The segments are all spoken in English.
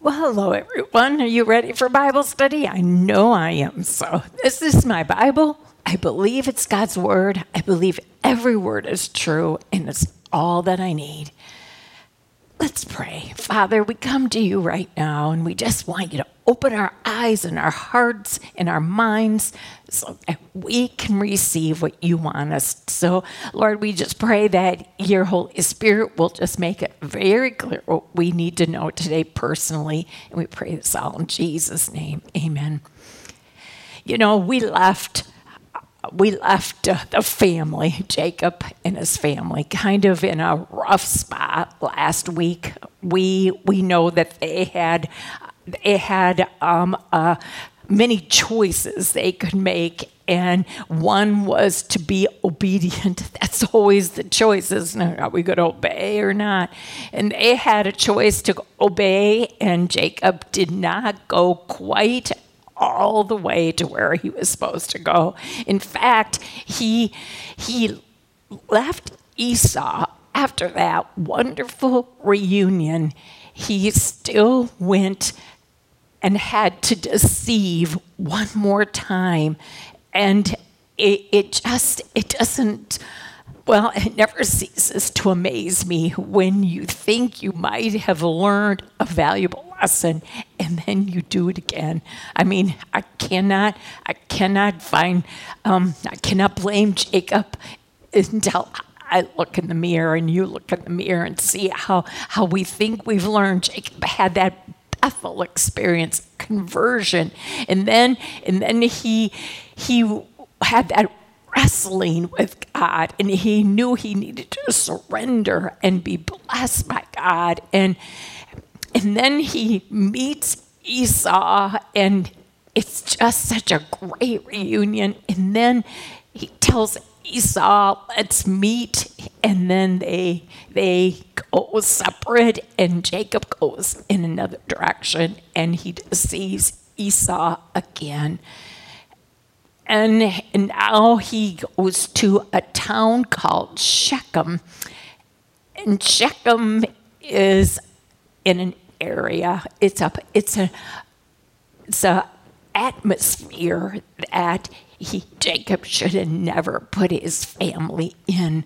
Well, hello, everyone. Are you ready for Bible study? I know I am. So, this is my Bible. I believe it's God's Word. I believe every word is true, and it's all that I need. Let's pray. Father, we come to you right now, and we just want you to open our eyes and our hearts and our minds so that we can receive what you want us. So, Lord, we just pray that your Holy Spirit will just make it very clear what we need to know today personally. And we pray this all in Jesus' name. Amen. You know, we left we left the family, Jacob and his family, kind of in a rough spot last week. We we know that they had they had um, uh, many choices they could make, and one was to be obedient. That's always the choice, isn't it? Are we going to obey or not? And they had a choice to obey, and Jacob did not go quite all the way to where he was supposed to go. In fact, he he left Esau after that wonderful reunion. He still went and had to deceive one more time. And it, it just, it doesn't, well, it never ceases to amaze me when you think you might have learned a valuable lesson and then you do it again. I mean, I cannot, I cannot find, um, I cannot blame Jacob until I look in the mirror and you look in the mirror and see how, how we think we've learned. Jacob had that Bethel experience, conversion. And then and then he he had that wrestling with God and he knew he needed to surrender and be blessed by God. And and then he meets Esau and it's just such a great reunion. And then he tells Esau, let's meet. And then they they go separate, and Jacob goes in another direction, and he sees Esau again. And, now he goes to a town called Shechem. And Shechem is in an area, it's a, it's a, it's a atmosphere that he, Jacob should have never put his family in.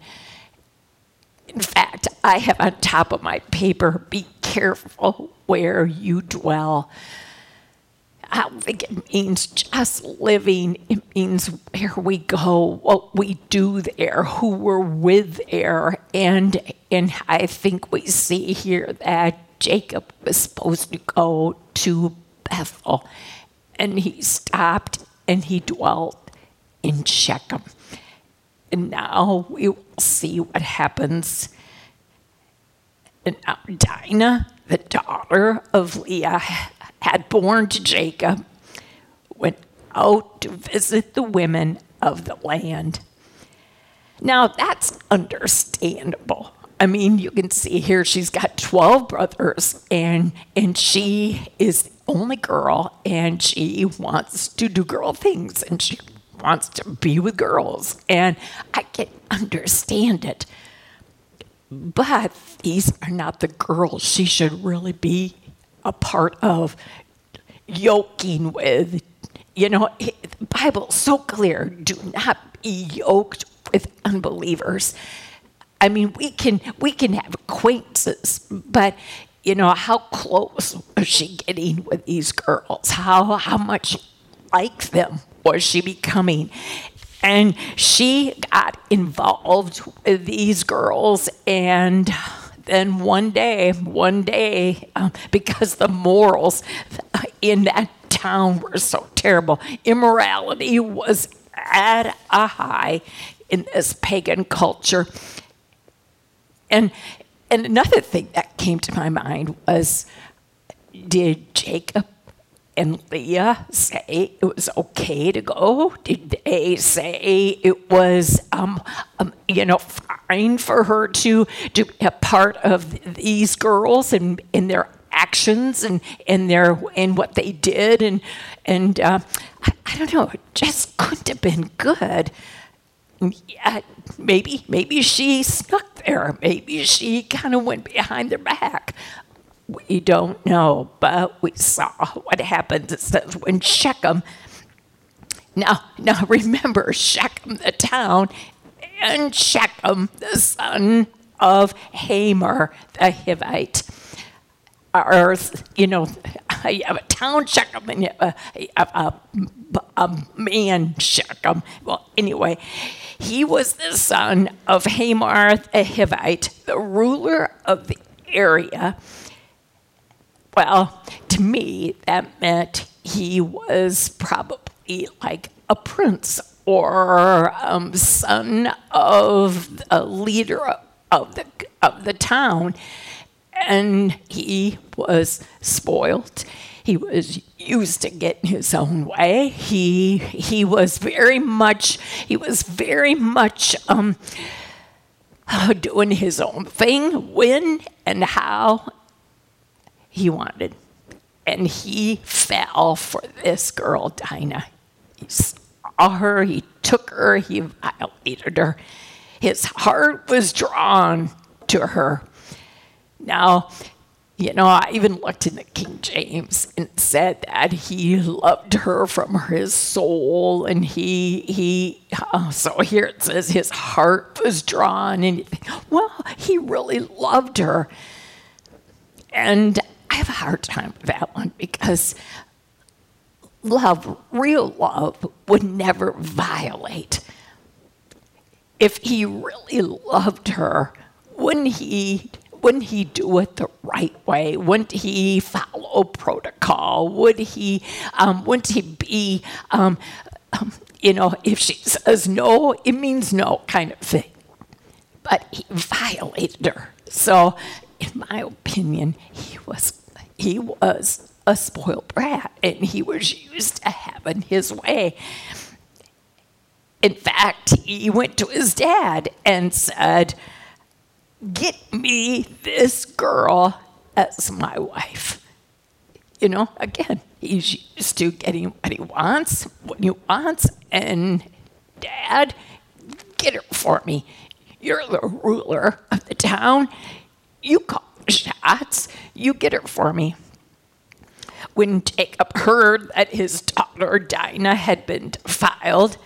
In fact, I have on top of my paper, be careful where you dwell. I think it means just living. It means where we go, what we do there, who we're with there. And, and I think we see here that Jacob was supposed to go to Bethel. And he stopped and he dwelt in Shechem. And now we will see what happens. And now Dinah, the daughter of Leah, had born to Jacob, went out to visit the women of the land. Now that's understandable. I mean, you can see here she's got 12 brothers and and she is the only girl and she wants to do girl things and she wants to be with girls, and I can understand it. But these are not the girls she should really be a part of yoking with. You know, the Bible's so clear do not be yoked with unbelievers. I mean, we can we can have acquaintances, but you know, how close was she getting with these girls? How how much like them was she becoming? And she got involved with these girls and then one day, one day, um, because the morals in that town were so terrible, immorality was at a high in this pagan culture. And and another thing that came to my mind was, did Jacob and Leah say it was okay to go? Did they say it was, um, um, you know, for her to to be a part of these girls and in their actions and in their in what they did and and uh, I, I, don't know, it just couldn't have been good. Yeah, maybe maybe she snuck there. Maybe she kind of went behind their back. we don't know, but we saw what happened. It says when Shechem, now, now remember Shechem, the town, and Shechem, the son of Hamor, the Hivite, Or, you know, have a town Shechem and a, a, a man Shechem. Well, anyway, he was the son of Hamor the Hivite, the ruler of the area. Well, to me, that meant he was probably like a prince or um, son of a leader of the of the town, and he was spoiled. He was used to getting his own way. He he was very much he was very much um, doing his own thing when and how he wanted. And he fell for this girl, Dinah. He saw her, he took her, he violated her. His heart was drawn to her. Now, you know, I even looked in the King James and said that he loved her from his soul, and he he. Uh, so here it says his heart was drawn, and well, he really loved her. And I have a hard time with that one because love, real love, would never violate. If he really loved her, wouldn't he wouldn't he do it the right way? Wouldn't he follow protocol? Would he, um, wouldn't he be, um, um, you know, if she says no, it means no kind of thing. But he violated her. So, in my opinion, he was he was a spoiled brat, and he was used to having his way. In fact, he went to his dad and said, get me this girl as my wife. You know, again, he's used to getting what he wants, what he wants, and dad, get her for me. You're the ruler of the town. You call shots. You get her for me. When Jacob heard that his daughter Dinah had been defiled,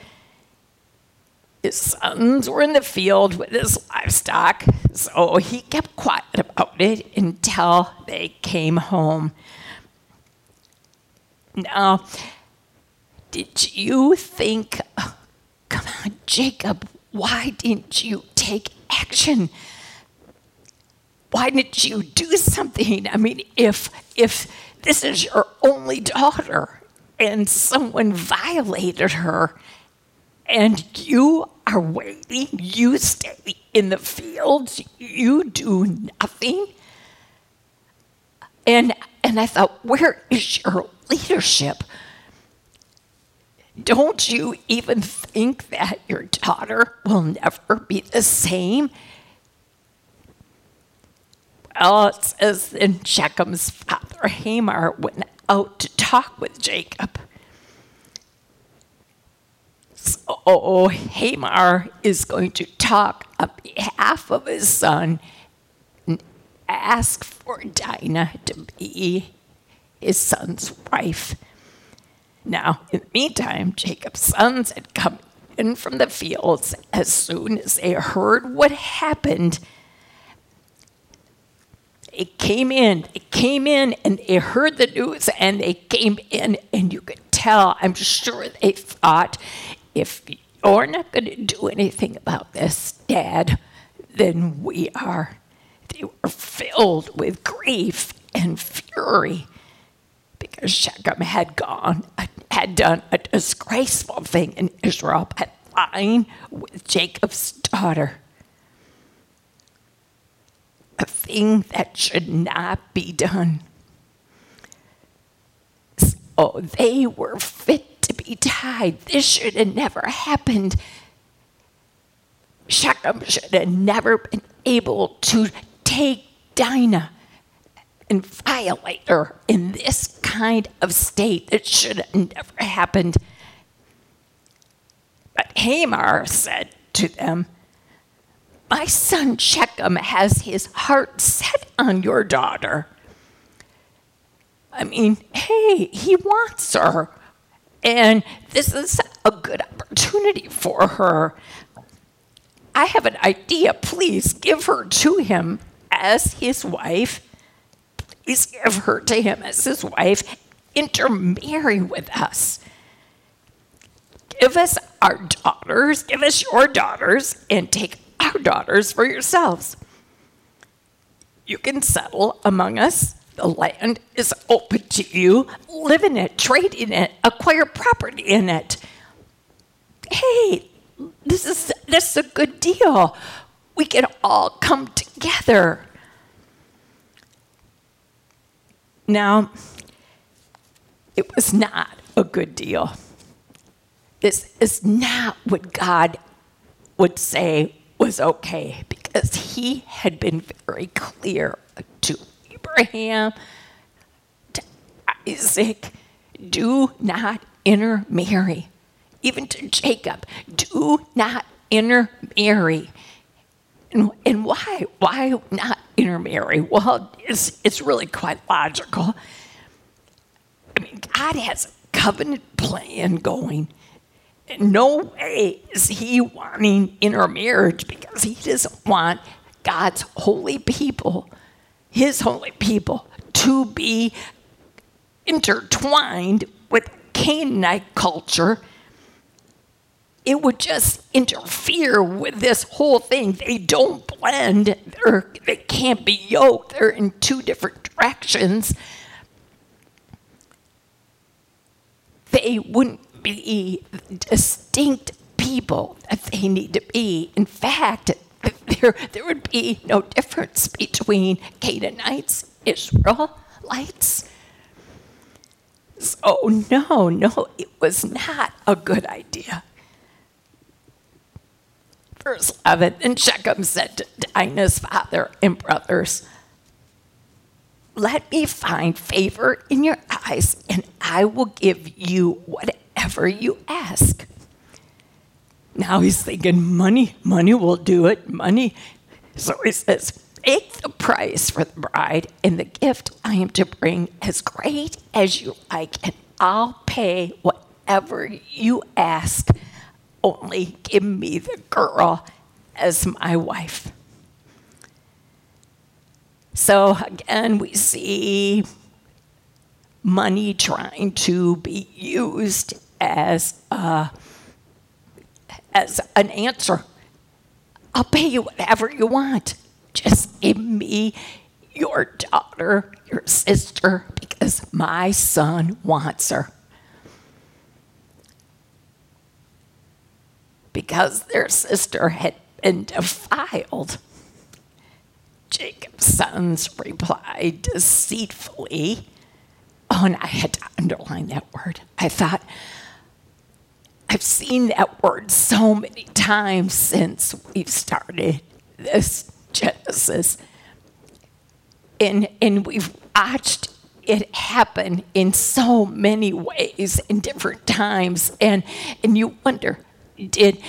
his sons were in the field with his livestock, so he kept quiet about it until they came home. Now, did you think, oh, come on, Jacob, why didn't you take action? Why didn't you do something? I mean, if if this is your only daughter and someone violated her and you are waiting. You stay in the fields. You do nothing. And, and I thought, where is your leadership? Don't you even think that your daughter will never be the same? It says then Shechem's father Hamor went out to talk with Jacob. So oh, Hamor is going to talk on behalf of his son and ask for Dinah to be his son's wife. Now, in the meantime, Jacob's sons had come in from the fields as soon as they heard what happened. They came in, they came in and they heard the news and they came in, and you could tell, I'm sure they thought if you're not going to do anything about this, Dad, then we are. They were filled with grief and fury because Shechem had gone, had done a disgraceful thing in Israel by lying with Jacob's daughter. A thing that should not be done. So they were fit to be tied. This should have never happened. Shechem should have never been able to take Dinah and violate her in this kind of state. It should have never happened. But Hamor said to them, My son Shechem has his heart set on your daughter. I mean, hey, he wants her. And this is a good opportunity for her. I have an idea. Please give her to him as his wife. Please give her to him as his wife. Intermarry with us. Give us our daughters, give us your daughters, and take daughters for yourselves. You can settle among us. The land is open to you. Live in it, trade in it, acquire property in it. Hey, this is this is a good deal. We can all come together. Now, it was not a good deal. This is not what God would say was okay because he had been very clear to Abraham, to Isaac, do not intermarry. Even to Jacob, do not intermarry. And, and why? Why not intermarry? Well, it's, it's really quite logical. I mean, God has a covenant plan going no way is he wanting intermarriage because he doesn't want God's holy people, his holy people, to be intertwined with Canaanite culture. It would just interfere with this whole thing. They don't blend. They're, they can't be yoked. They're in two different directions. They wouldn't be distinct people that they need to be. In fact, there, there would be no difference between Canaanites, Israelites. So, no, no, it was not a good idea. Verse 11 And Shechem said to Dinah's father and brothers, Let me find favor in your eyes, and I will give you whatever whatever you ask. Now he's thinking, money, money will do it, money. So he says, Make the price for the bride and the gift I am to bring as great as you like, and I'll pay whatever you ask. Only give me the girl as my wife. So again, we see money trying to be used as a, as an answer. I'll pay you whatever you want. Just give me your daughter, your sister, because my son wants her. Because their sister had been defiled. Jacob's sons replied deceitfully. Oh, and I had to underline that word. I thought, I've seen that word so many times since we've started this Genesis. And, and we've watched it happen in so many ways in different times. And, and you wonder, did,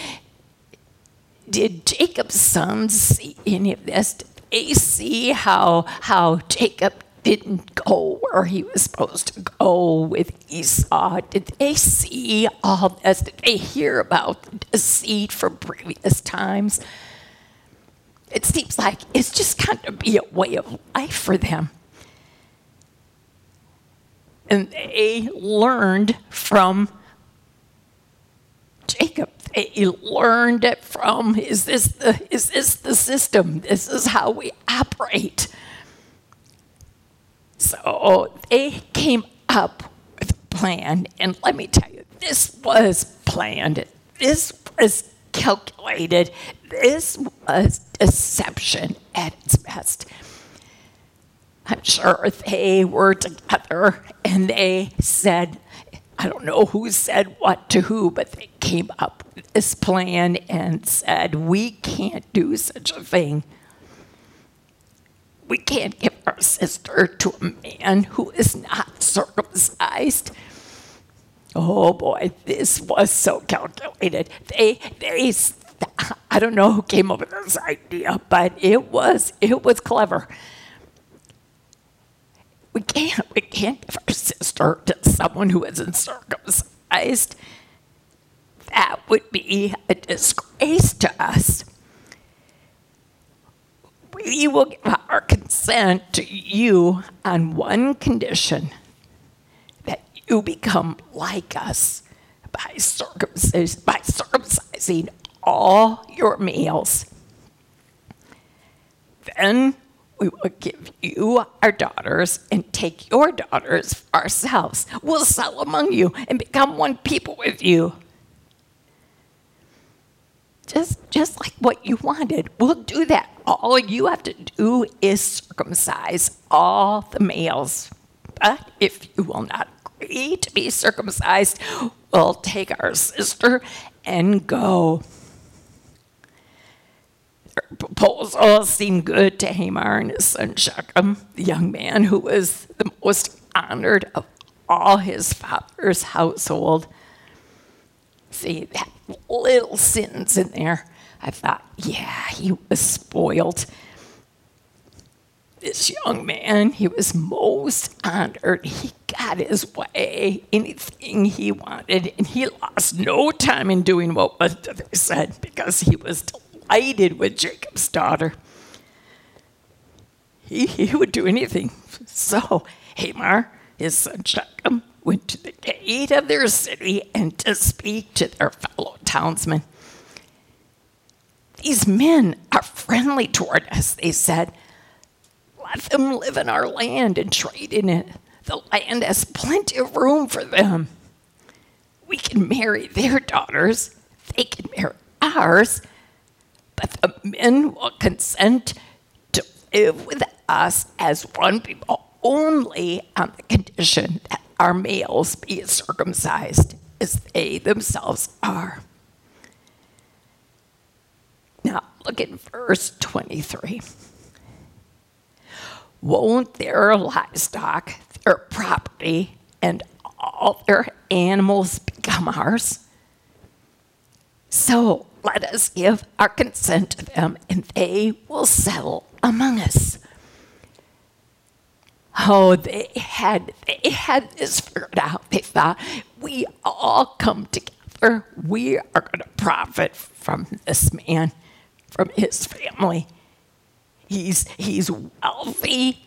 did Jacob's sons see any of this? Did they see how, how Jacob didn't go where he was supposed to go with Esau? Did they see all this? Did they hear about the deceit from previous times? It seems like it's just kind of be a way of life for them. And they learned from Jacob. They learned it from is this the is this the system? This is how we operate. So they came up with a plan, and let me tell you, this was planned. This was calculated. This was deception at its best. I'm sure they were together and they said, I don't know who said what to who, but they came up with this plan and said, We can't do such a thing we can't give our sister to a man who is not circumcised. Oh boy, this was so calculated. They, they, I don't know who came up with this idea, but it was, it was clever. We can't, we can't give our sister to someone who isn't circumcised. That would be a disgrace to us. We will give our consent to you on one condition that you become like us by, circumcis- by circumcising all your males. Then we will give you our daughters and take your daughters for ourselves. We'll settle among you and become one people with you. Just, just like what you wanted. We'll do that. All you have to do is circumcise all the males. But if you will not agree to be circumcised, we'll take our sister and go proposal seemed good to Hamor and his son Shechem, the young man who was the most honored of all his father's household. See, that little sentence in there, I thought, yeah, he was spoiled. This young man, he was most honored. He got his way, anything he wanted, and he lost no time in doing what they said because he was delighted with Jacob's daughter. He, he would do anything. So Hamor, his son Shechem, went to the gate of their city and to speak to their fellow townsmen. These men are friendly toward us, they said. Let them live in our land and trade in it. The land has plenty of room for them. We can marry their daughters, they can marry ours, but the men will consent to live with us as one people only on the condition that our males be circumcised as they themselves are. Now, look at verse 23. Won't their livestock, their property, and all their animals become ours? So let us give our consent to them, and they will settle among us. Oh, they had they had this figured out. They thought we all come together. We are going to profit from this man, from his family. He's he's wealthy.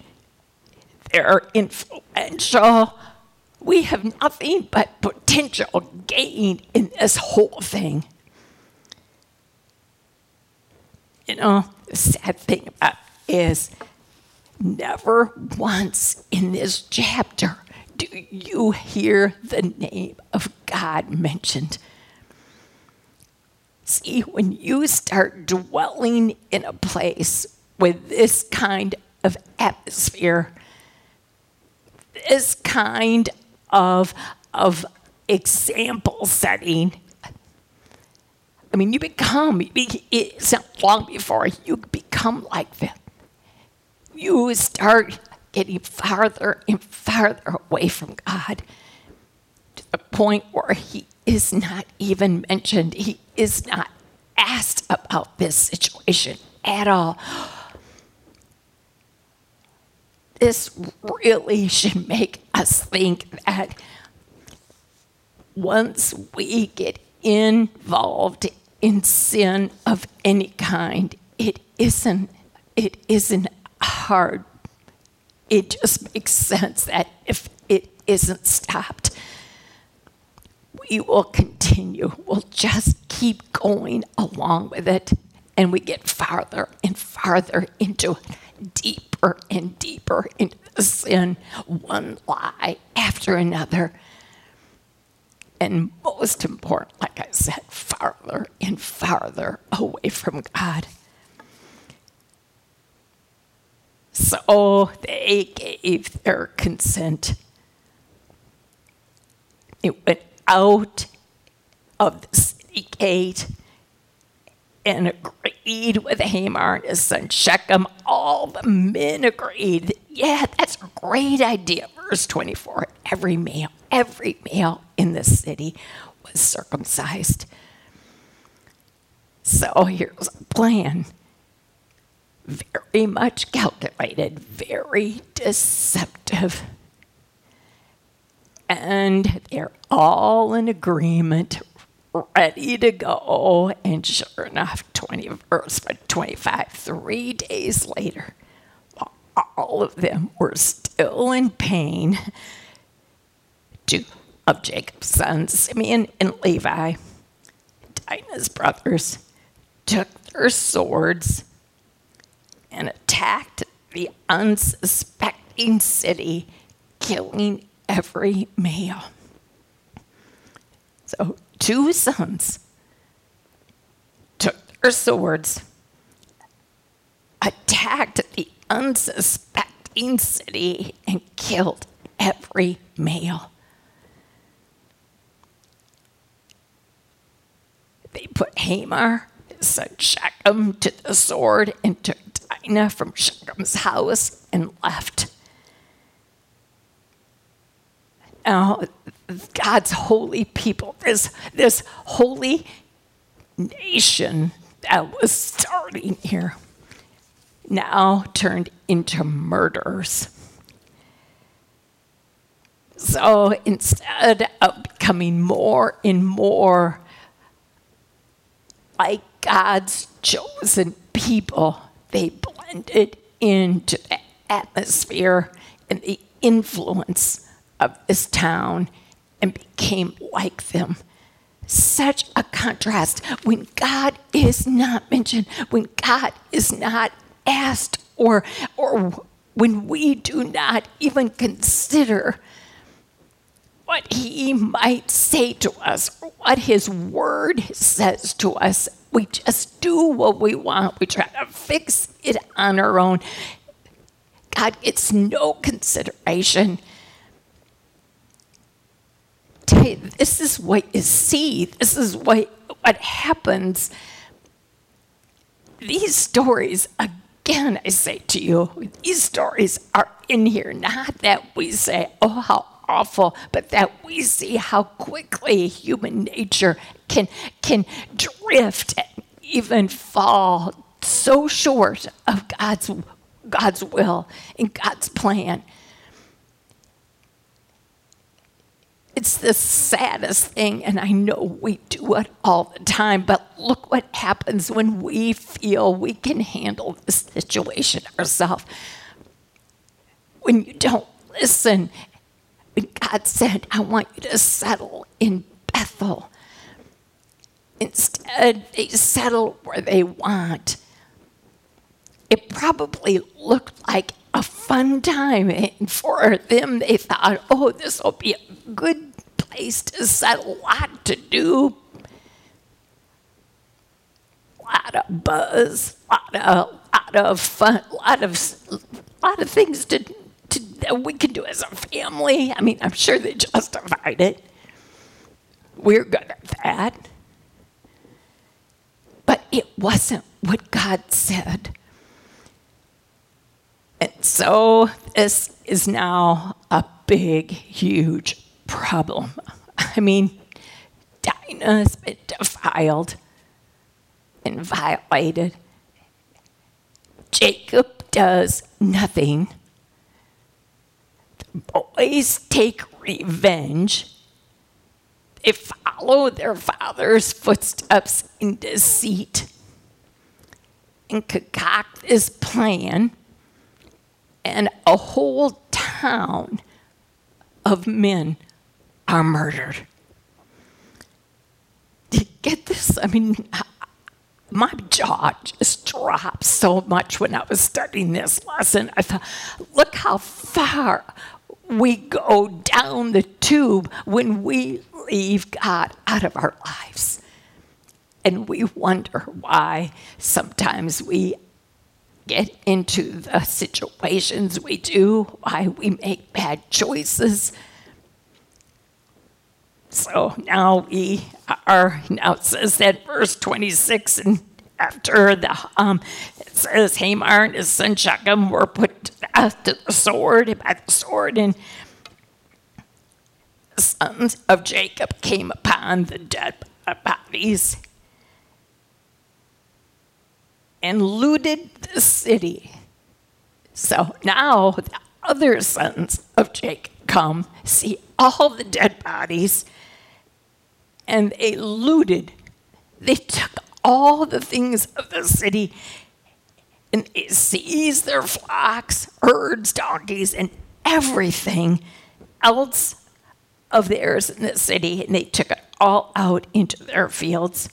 They're influential. We have nothing but potential gain in this whole thing. You know, the sad thing about is never once in this chapter do you hear the name of God mentioned. See, when you start dwelling in a place with this kind of atmosphere, this kind of, of example setting, I mean, you become, it's not long before you become like them. You start getting farther and farther away from God to the point where He is not even mentioned. He is not asked about this situation at all. This really should make us think that once we get involved in sin of any kind, it isn't it isn't hard. It just makes sense that if it isn't stopped, we will continue. We'll just keep going along with it, and we get farther and farther into it, deeper and deeper into the sin, one lie after another and most important, like I said, farther and farther away from God. So they gave their consent. It went out of the city gate and agreed with Hamor and his son Shechem. All the men agreed. Yeah, that's a great idea. Verse 24 every male, every male in the city was circumcised. So here's a plan. Very much calculated, very deceptive. and they're all in agreement, ready to go. And sure enough, 20, verse 25, three days later, all of them were still in pain. Two of Jacob's sons, Simeon and Levi, Dinah's brothers, took their swords and attacked the unsuspecting city, killing every male. So, two sons took their swords, attacked the unsuspecting city, and killed every male. They put Hamor, son Shechem, to the sword and took Dinah from Shechem's house and left. Now, God's holy people, this, this holy nation that was starting here, now turned into murderers. So instead of becoming more and more like God's chosen people, they into the atmosphere and the influence of this town and became like them. Such a contrast when God is not mentioned, when God is not asked, or, or when we do not even consider what He might say to us, or what His Word says to us. We just do what we want. We try to fix it on our own. God gets no consideration. This is what you see. This is what, what happens. These stories, again, I say to you, these stories are in here. Not that we say, oh, how awful, but that we see how quickly human nature can, can drift and even fall so short of God's, God's will and God's plan. It's the saddest thing, and I know we do it all the time, but look what happens when we feel we can handle the situation ourselves. When you don't listen God said, I want you to settle in Bethel. Instead, they settle where they want. It probably looked like a fun time. And for them, they thought, oh, this will be a good place to settle, a lot to do, a lot of buzz, a lot of, lot of fun, a lot of, lot of things to to, that we can do as a family. I mean, I'm sure they justified it. We're good at that. But it wasn't what God said. And so this is now a big, huge problem. I mean, Dinah's been defiled and violated. Jacob does nothing boys take revenge. They follow their father's footsteps in deceit and concoct this plan, and a whole town of men are murdered. Do you get this? I mean, my jaw just dropped so much when I was studying this lesson. I thought, look how far we go down the tube when we leave God out of our lives. And we wonder why sometimes we get into the situations we do, why we make bad choices. So now we are, now it says that verse 26, and after the, um, it says Hamor and his son Shechem were put to death to the sword, by the sword, and the sons of Jacob came upon the dead bodies and looted the city. So now the other sons of Jacob come, see all the dead bodies, and they looted. They took all the things of the city and they seized their flocks, herds, donkeys, and everything else of theirs in the city, and they took it all out into their fields,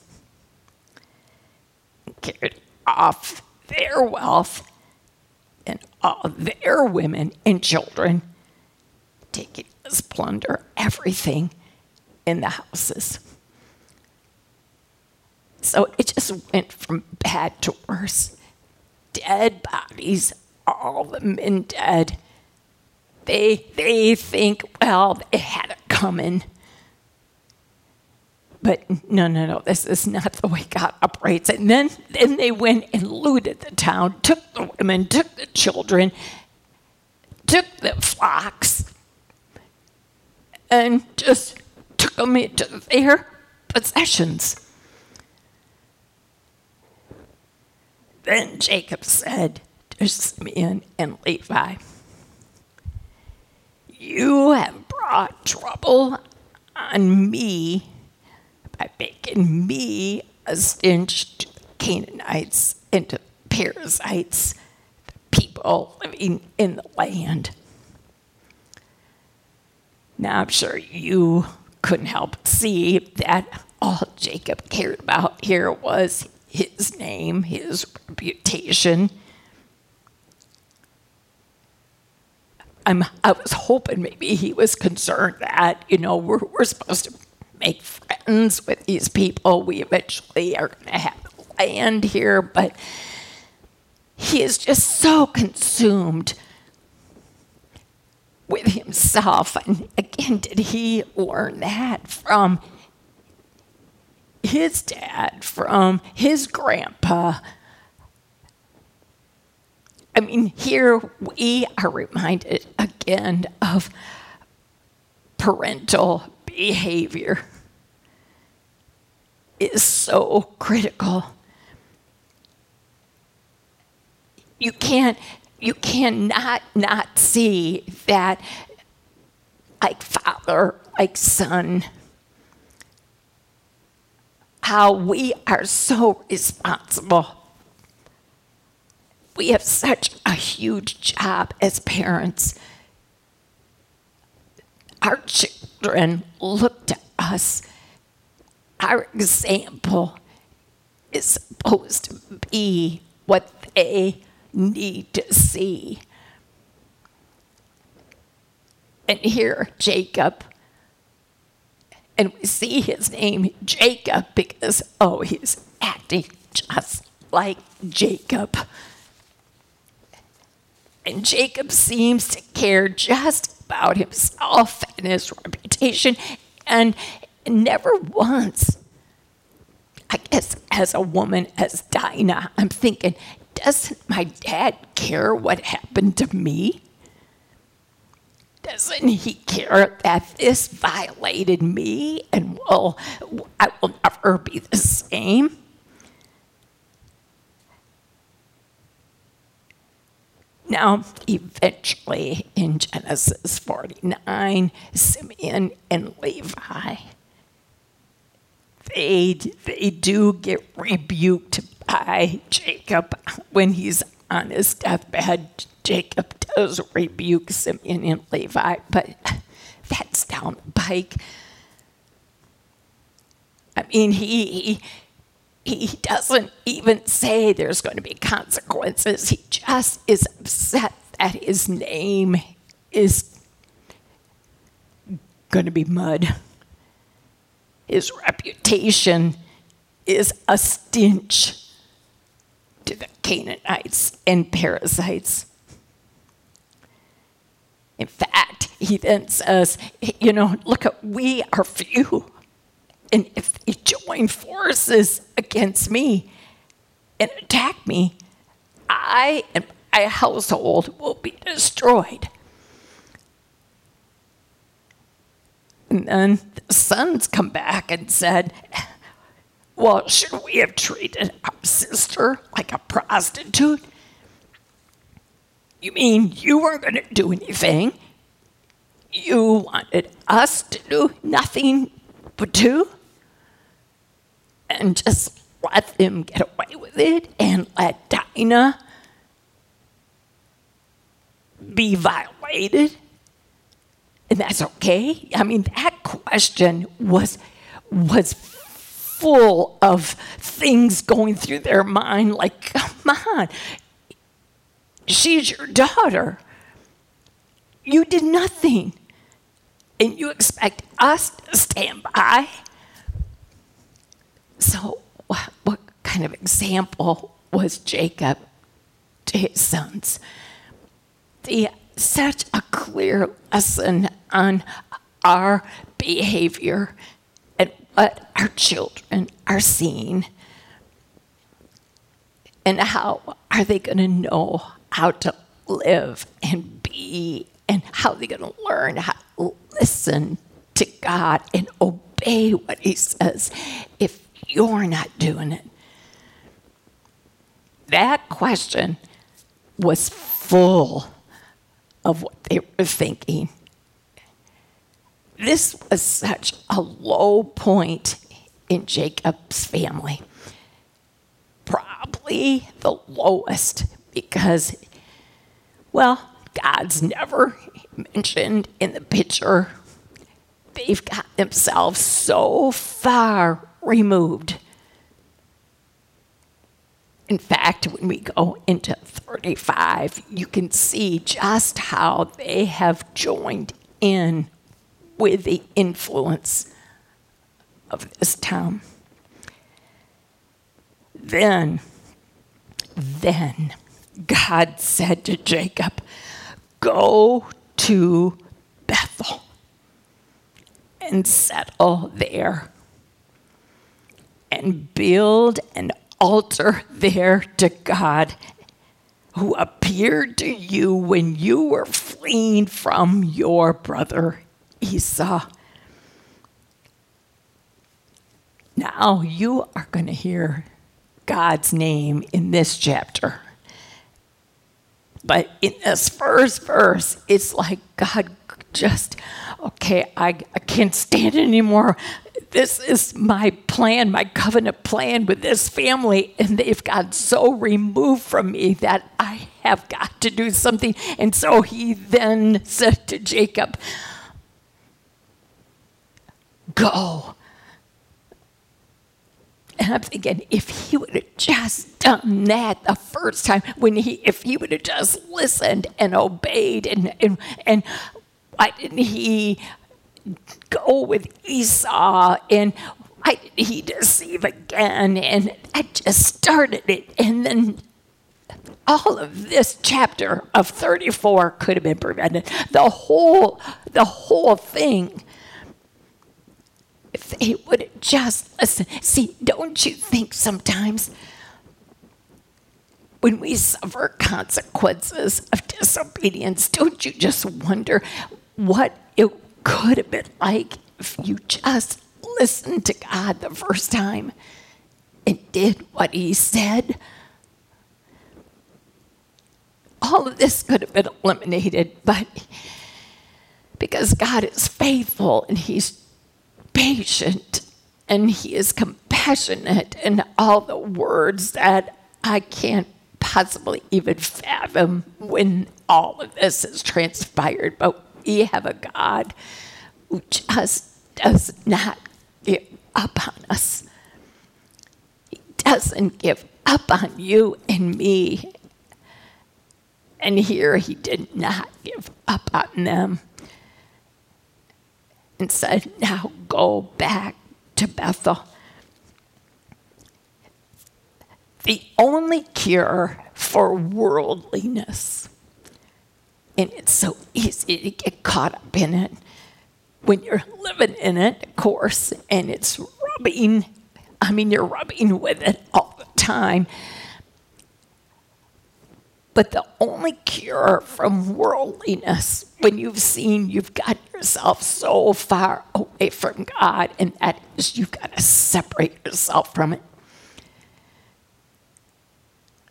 carried off their wealth and all their women and children, taking as plunder everything in the houses. So it just went from bad to worse. Dead bodies, all the men dead. They they think, well, they had it coming. But no, no, no, this is not the way God operates. And then, then they went and looted the town, took the women, took the children, took the flocks, and just took them into their possessions. Then Jacob said to Simeon and Levi, You have brought trouble on me by making me a stench to the Canaanites and to the Perizzites, the people living in the land. Now, I'm sure you couldn't help but see that all Jacob cared about here was his name, his reputation. I'm, I was hoping maybe he was concerned that, you know, we're, we're supposed to make friends with these people. We eventually are going to have land here, but he is just so consumed with himself. And again, did he learn that from his dad, from his grandpa? I mean, here we are reminded again of parental behavior is so critical. You can't you cannot not see that like father, like son, how we are so responsible. We have such a huge job as parents. Our children look to us. Our example is supposed to be what they need to see. And here, Jacob, and we see his name Jacob because, oh, he's acting just like Jacob. And Jacob seems to care just about himself and his reputation and never once, I guess, as a woman, as Dinah, I'm thinking, doesn't my dad care what happened to me? Doesn't he care that this violated me and will I will never be the same? Now, eventually in Genesis 49, Simeon and Levi, they, they do get rebuked by Jacob when he's on his deathbed. Jacob does rebuke Simeon and Levi, but that's down the pike. I mean, he, he, he doesn't even say there's going to be consequences. He just is upset that his name is going to be mud. His reputation is a stench to the Canaanites and Perizzites. In fact, he then says, you know, look at we are few. And if they join forces against me and attack me, I and my household will be destroyed. And then the sons come back and said, well, should we have treated our sister like a prostitute? You mean you weren't going to do anything? you wanted us to do nothing but do? And just let them get away with it and let Dinah be violated? And that's okay? I mean, that question was was full of things going through their mind like, come on, she's your daughter. You did nothing. And you expect us to stand by? So, what, what kind of example was Jacob to his sons? The, such a clear lesson on our behavior what our children are seeing. And how are they going to know how to live and be and how are they're going to learn how to listen to God and obey what He says if you're not doing it? That question was full of what they were thinking. This was such a low point in Jacob's family. Probably the lowest because, well, God's never mentioned in the picture. They've got themselves so far removed. In fact, when we go into 35, you can see just how they have joined in with the influence of this town. Then, then God said to Jacob, Go to Bethel and settle there and build an altar there to God who appeared to you when you were fleeing from your brother Esau. Now you are going to hear God's name in this chapter. But in this first verse, it's like God just, okay, I, I can't stand it anymore. This is my plan, my covenant plan with this family, and they've got so removed from me that I have got to do something. And so he then said to Jacob, Go and I'm thinking, if he would have just done that the first time, when he, if he would have just listened and obeyed, and and and why didn't he go with Esau? And why did he deceive again? And I just started it, and then all of this chapter of 34 could have been prevented. The whole, the whole thing if they would just listen. See, don't you think sometimes when we suffer consequences of disobedience, don't you just wonder what it could have been like if you just listened to God the first time and did what He said? All of this could have been eliminated, but because God is faithful and He's patient and he is compassionate and all the words that I can't possibly even fathom when all of this has transpired. But we have a God who just does not give up on us. He doesn't give up on you and me. And here he did not give up on them and said, Now go back to Bethel. The only cure for worldliness, and it's so easy to get caught up in it when you're living in it, of course, and it's rubbing. I mean, you're rubbing with it all the time. But the only cure from worldliness, when you've seen you've got yourself so far away from God, and that is you've got to separate yourself from it.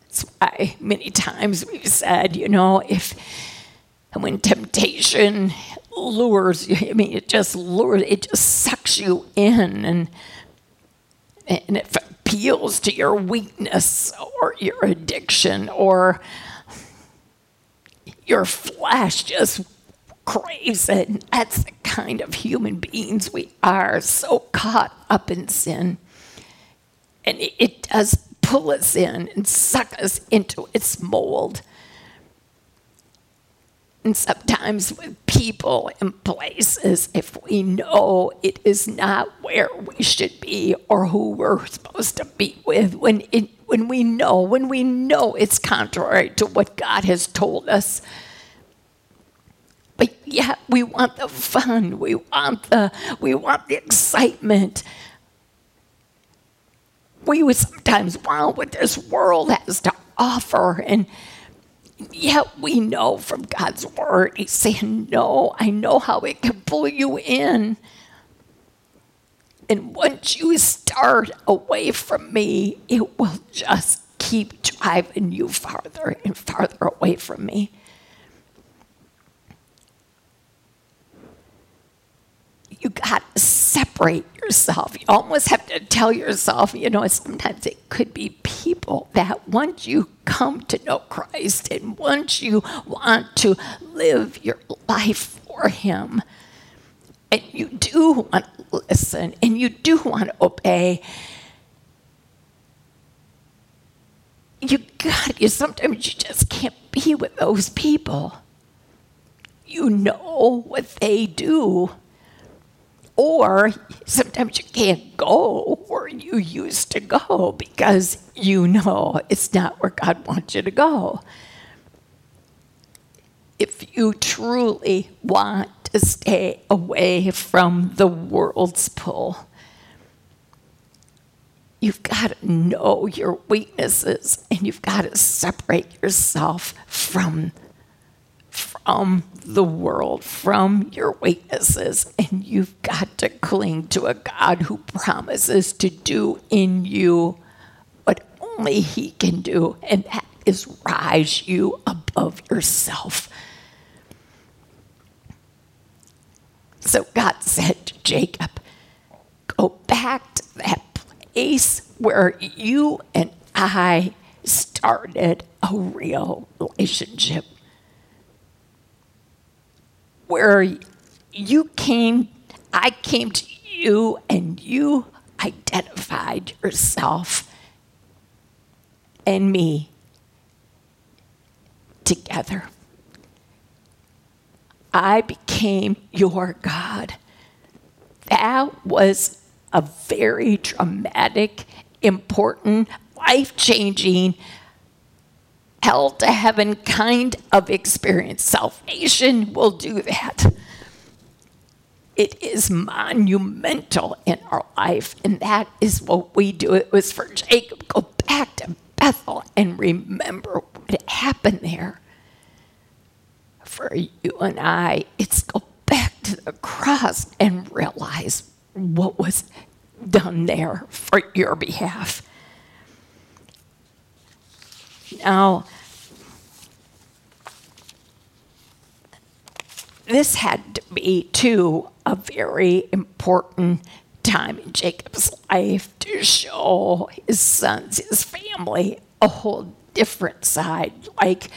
That's why many times we've said, you know, if when temptation lures you. I mean, it just lures, it just sucks you in and, and it appeals to your weakness or your addiction or your flesh just craves it. That's the kind of human beings we are, so caught up in sin. And it does pull us in and suck us into its mold. And sometimes with people and places, if we know it is not where we should be or who we're supposed to be with, when, it, when we know, when we know it's contrary to what God has told us, but yet we want the fun, we want the, we want the excitement. We would sometimes want what this world has to offer and Yet we know from God's word, He's saying, No, I know how it can pull you in. And once you start away from me, it will just keep driving you farther and farther away from me. You got to separate yourself. You almost have to tell yourself, you know, sometimes it could be people that once you come to know Christ and once you want to live your life for Him, and you do want to listen and you do want to obey, you got you sometimes you just can't be with those people. You know what they do or sometimes you can't go where you used to go because you know it's not where God wants you to go. If you truly want to stay away from the world's pull, you've got to know your weaknesses and you've got to separate yourself from from the world, from your weaknesses, and you've got to cling to a God who promises to do in you what only He can do, and that is rise you above yourself. So God said to Jacob, Go back to that place where you and I started a real relationship where you came, I came to you and you identified yourself and me together. I became your God. That was a very dramatic, important, life changing hell to heaven kind of experience. Salvation will do that. It is monumental in our life, and that is what we do. It was for Jacob. Go back to Bethel and remember what happened there. For you and I, it's go back to the cross and realize what was done there for your behalf. Now, this had to be, too, a very important time in Jacob's life to show his sons, his family, a whole different side. Like,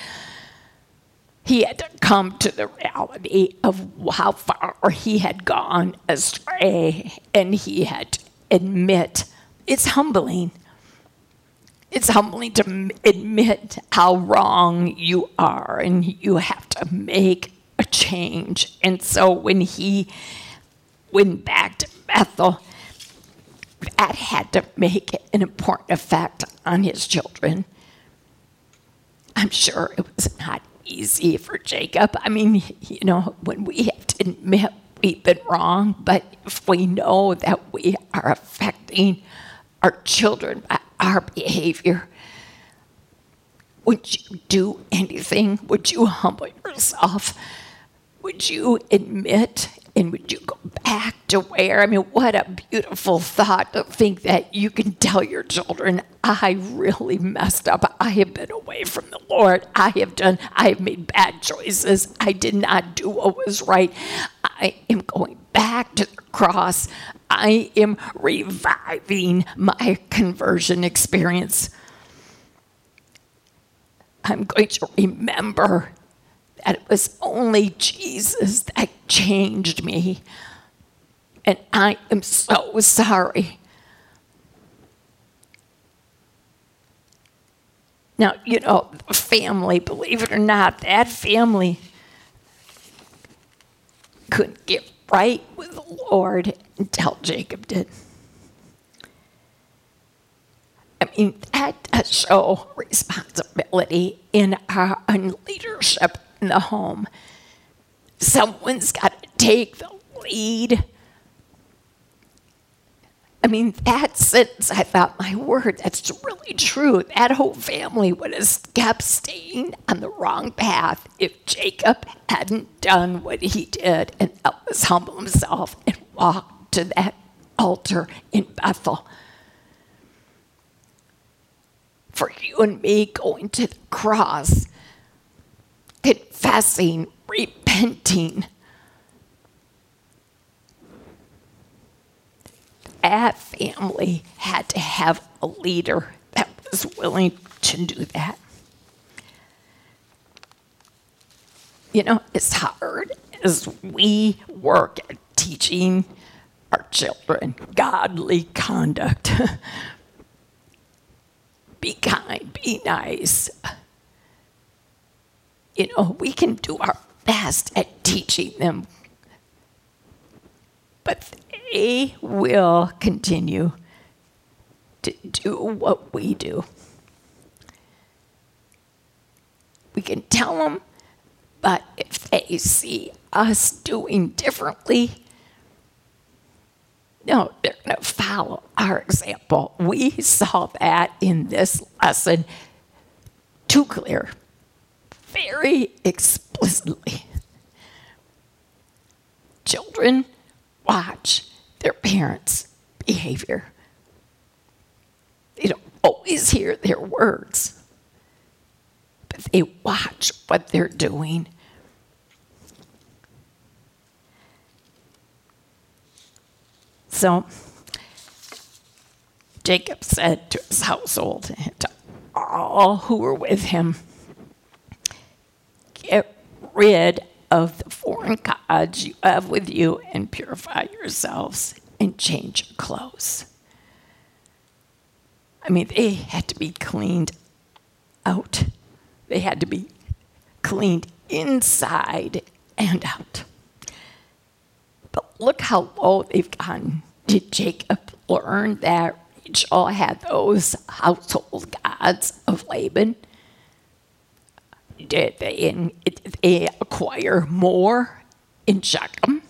he had to come to the reality of how far he had gone astray, and he had to admit it's humbling it's humbling to admit how wrong you are and you have to make a change. And so when he went back to Bethel, that had to make an important effect on his children. I'm sure it was not easy for Jacob. I mean, you know, when we have to admit we've been wrong, but if we know that we are affecting our children by our behavior. Would you do anything? Would you humble yourself? Would you admit and would you go back to where, I mean, what a beautiful thought to think that you can tell your children, I really messed up. I have been away from the Lord. I have done, I have made bad choices. I did not do what was right. I am going back to the cross. I am reviving my conversion experience. I'm going to remember that it was only Jesus that changed me. And I am so sorry. Now, you know, family, believe it or not, that family couldn't get right with the Lord until Jacob did. I mean, that does show responsibility in our leadership in the home. Someone's got to take the lead. I mean, that sentence, I thought, my word, that's really true. That whole family would have kept staying on the wrong path if Jacob hadn't done what he did and was humble himself and walked to that altar in Bethel. For you and me going to the cross confessing, repenting. That family had to have a leader that was willing to do that. You know, as hard as we work at teaching our children godly conduct. be kind, be nice you know, we can do our best at teaching them, but they will continue to do what we do. We can tell them, but if they see us doing differently, no, they're going to follow our example. We saw that in this lesson too clear very explicitly. Children watch their parents' behavior. They don't always hear their words, but they watch what they're doing. So Jacob said to his household, and to all who were with him, get rid of the foreign gods you have with you and purify yourselves and change your clothes. I mean, they had to be cleaned out, they had to be cleaned inside and out. But look how low they've gotten. Did Jacob learn that Rachel had those household gods of Laban? They, they acquire more in Shechem?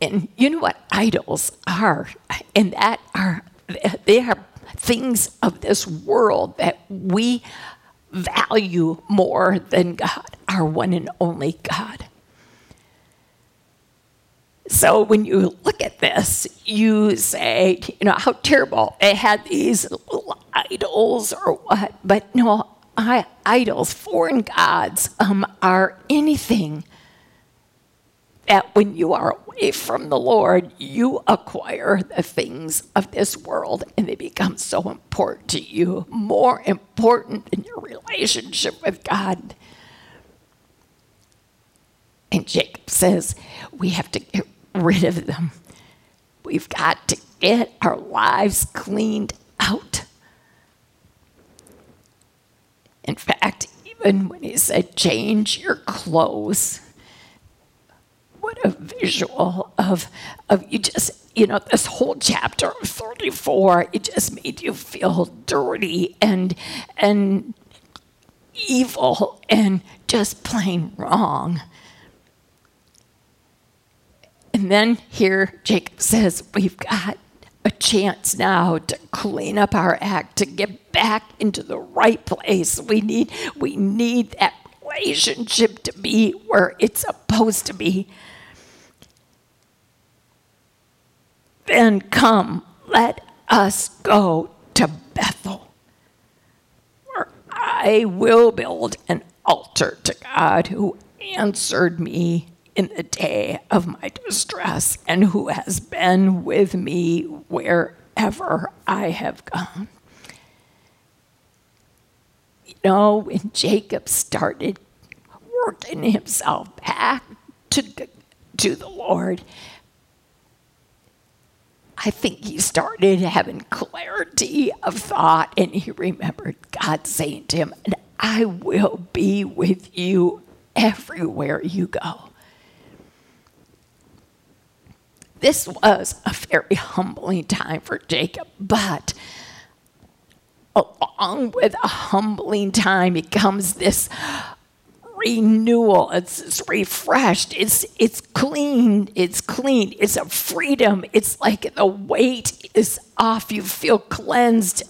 And you know what idols are? And that are they are things of this world that we value more than God, our one and only God. So when you look at this, you say, you know, how terrible. They had these little idols or what, but no, idols, foreign gods, um, are anything that when you are away from the Lord, you acquire the things of this world and they become so important to you, more important than your relationship with God. And Jacob says, we have to get rid of them. We've got to get our lives cleaned out. In fact, even when he said, change your clothes, what a visual of, of you just, you know, this whole chapter of 34, it just made you feel dirty and, and evil and just plain wrong. And then here Jacob says, We've got a chance now to clean up our act, to get back into the right place. We need, we need that relationship to be where it's supposed to be. Then come, let us go to Bethel, where I will build an altar to God who answered me in the day of my distress and who has been with me wherever I have gone. You know, when Jacob started working himself back to, to the Lord, I think he started having clarity of thought and he remembered God saying to him, I will be with you everywhere you go. This was a very humbling time for Jacob, but along with a humbling time, it comes this renewal. It's, it's, refreshed. It's it's clean. It's clean. It's a freedom. It's like the weight is off. You feel cleansed.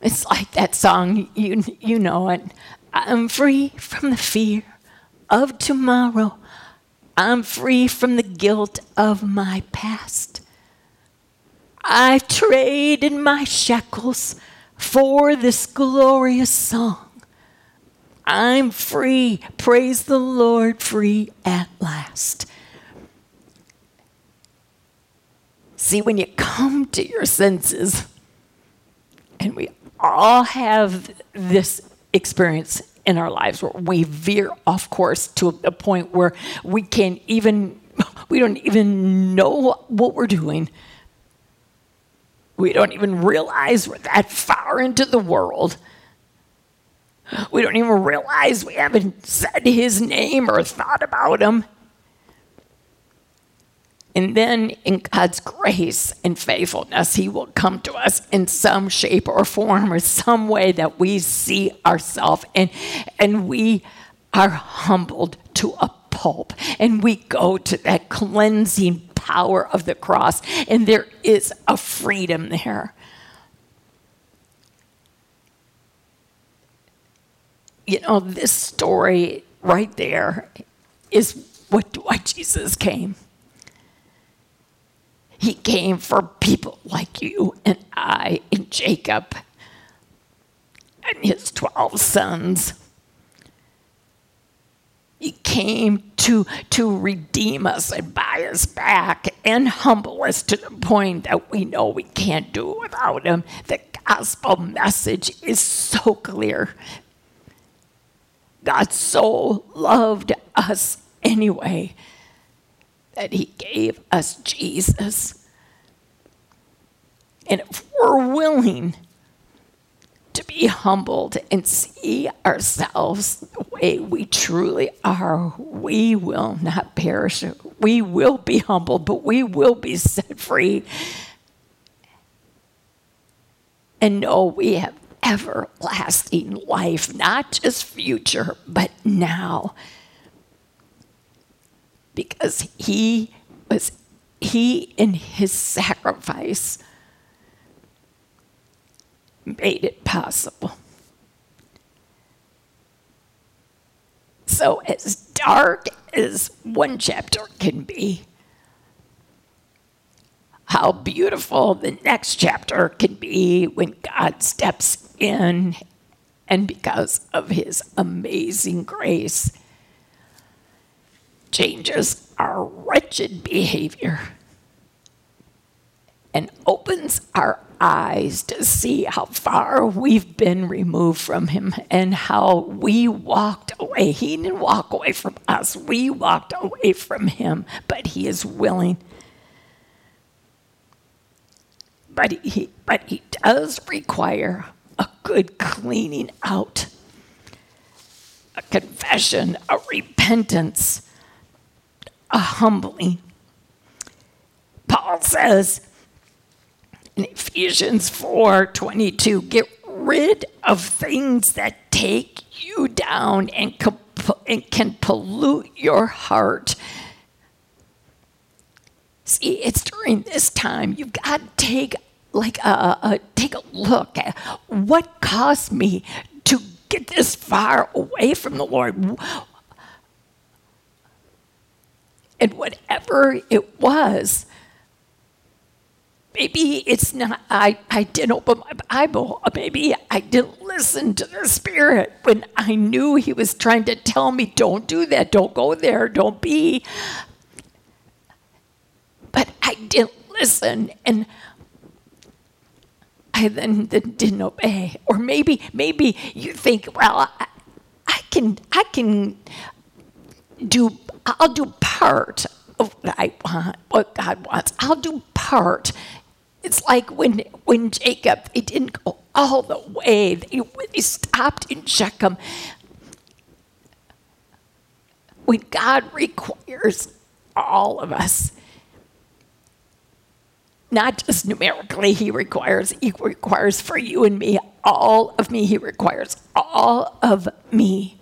It's like that song. You you know it. I'm free from the fear of tomorrow. I'm free from the guilt of my past. I've traded my shackles for this glorious song. I'm free. Praise the Lord, free at last. See, when you come to your senses, and we all have this experience in our lives where we veer off course to a point where we can't even, we don't even know what we're doing. We don't even realize we're that far into the world we don't even realize we haven't said his name or thought about him. And then, in God's grace and faithfulness, He will come to us in some shape or form or some way that we see ourselves and, and we are humbled to a pulp. And we go to that cleansing power of the cross, and there is a freedom there. you know, this story right there is what why Jesus came. He came for people like you and I and Jacob and his 12 sons. He came to, to redeem us and buy us back and humble us to the point that we know we can't do it without him. The gospel message is so clear God so loved us anyway that he gave us Jesus. And if we're willing to be humbled and see ourselves the way we truly are, we will not perish. We will be humbled, but we will be set free. And know we have everlasting life, not just future, but now. Because he was, he in his sacrifice made it possible. So, as dark as one chapter can be, how beautiful the next chapter can be when God steps in and because of his amazing grace changes our wretched behavior and opens our eyes to see how far we've been removed from him and how we walked away. He didn't walk away from us, we walked away from him, but he is willing. But he, but he does require a good cleaning out, a confession, a repentance, a humbling. Paul says in Ephesians 4 22, get rid of things that take you down and, and can pollute your heart. See, it's during this time you've got to take like a, uh, take a look at what caused me to get this far away from the Lord. And whatever it was, maybe it's not, I, I didn't open my Bible. Maybe I didn't listen to the Spirit when I knew He was trying to tell me, don't do that, don't go there, don't be. But I didn't listen. And I then didn't obey. Or maybe, maybe you think, well, I, I can, I can do, I'll do part of what I want, what God wants. I'll do part. It's like when when Jacob, they didn't go all the way. They stopped in Shechem. When God requires all of us, not just numerically, He requires, He requires for you and me, all of me. He requires all of me.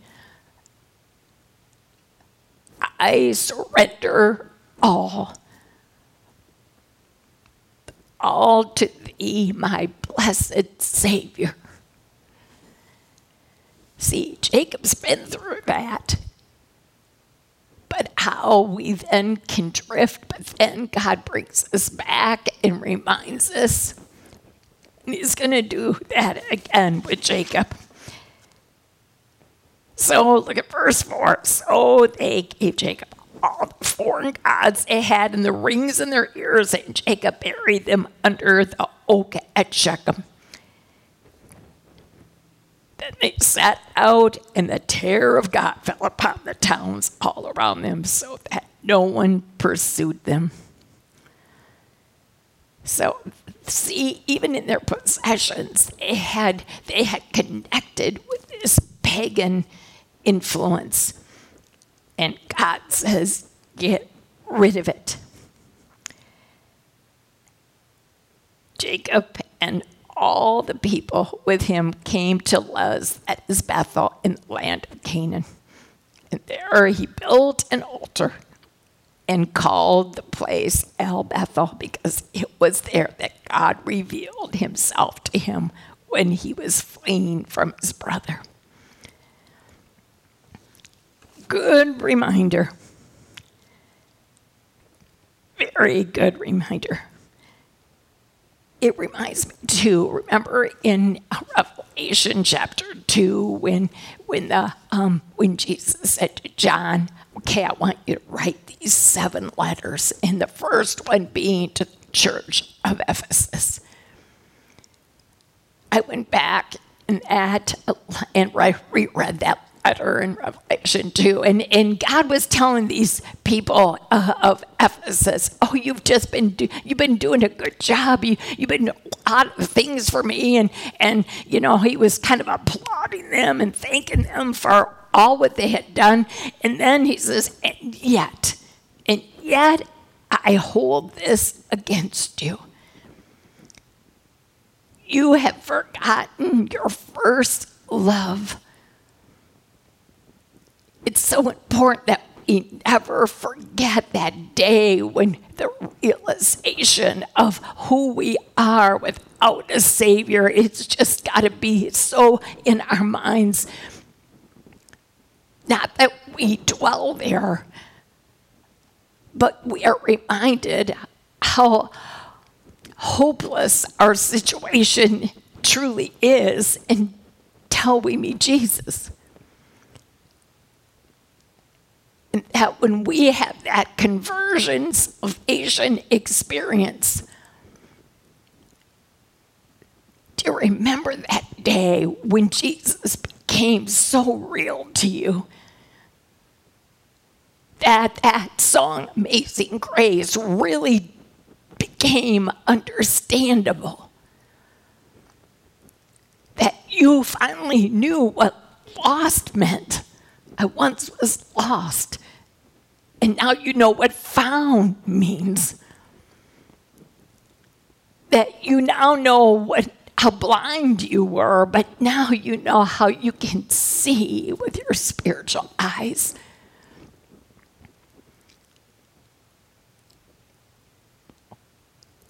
I surrender all. All to thee, my blessed Savior. See, Jacob's been through that. But how we then can drift, but then God brings us back and reminds us. He's going to do that again with Jacob. So look at verse 4. So they gave Jacob all the foreign gods they had and the rings in their ears, and Jacob buried them under the oak at Shechem. Then they set out, and the terror of God fell upon the towns all around them, so that no one pursued them. So, see, even in their possessions, they had they had connected with this pagan influence. And God says, get rid of it. Jacob and all the people with him came to Luz, that is Bethel, in the land of Canaan. And there he built an altar and called the place El Bethel because it was there that God revealed himself to him when he was fleeing from his brother good reminder. Very good reminder. It reminds me too. Remember in Revelation chapter two, when when the um, when Jesus said to John, "Okay, I want you to write these seven letters," and the first one being to the church of Ephesus. I went back and at and reread that letter in Revelation 2. And, and God was telling these people uh, of Ephesus, oh, you've just been, do- you've been doing a good job. You, you've been a lot of things for me. And, and, you know, he was kind of applauding them and thanking them for all what they had done. And then he says, and yet, and yet I hold this against you. You have forgotten your first love it's so important that we never forget that day when the realization of who we are without a Savior, it's just got to be so in our minds. Not that we dwell there, but we are reminded how hopeless our situation truly is until we meet Jesus. That when we have that conversion salvation experience, do you remember that day when Jesus became so real to you? That that song, Amazing Grace, really became understandable. That you finally knew what lost meant. I once was lost, and now you know what found means. That you now know what how blind you were, but now you know how you can see with your spiritual eyes.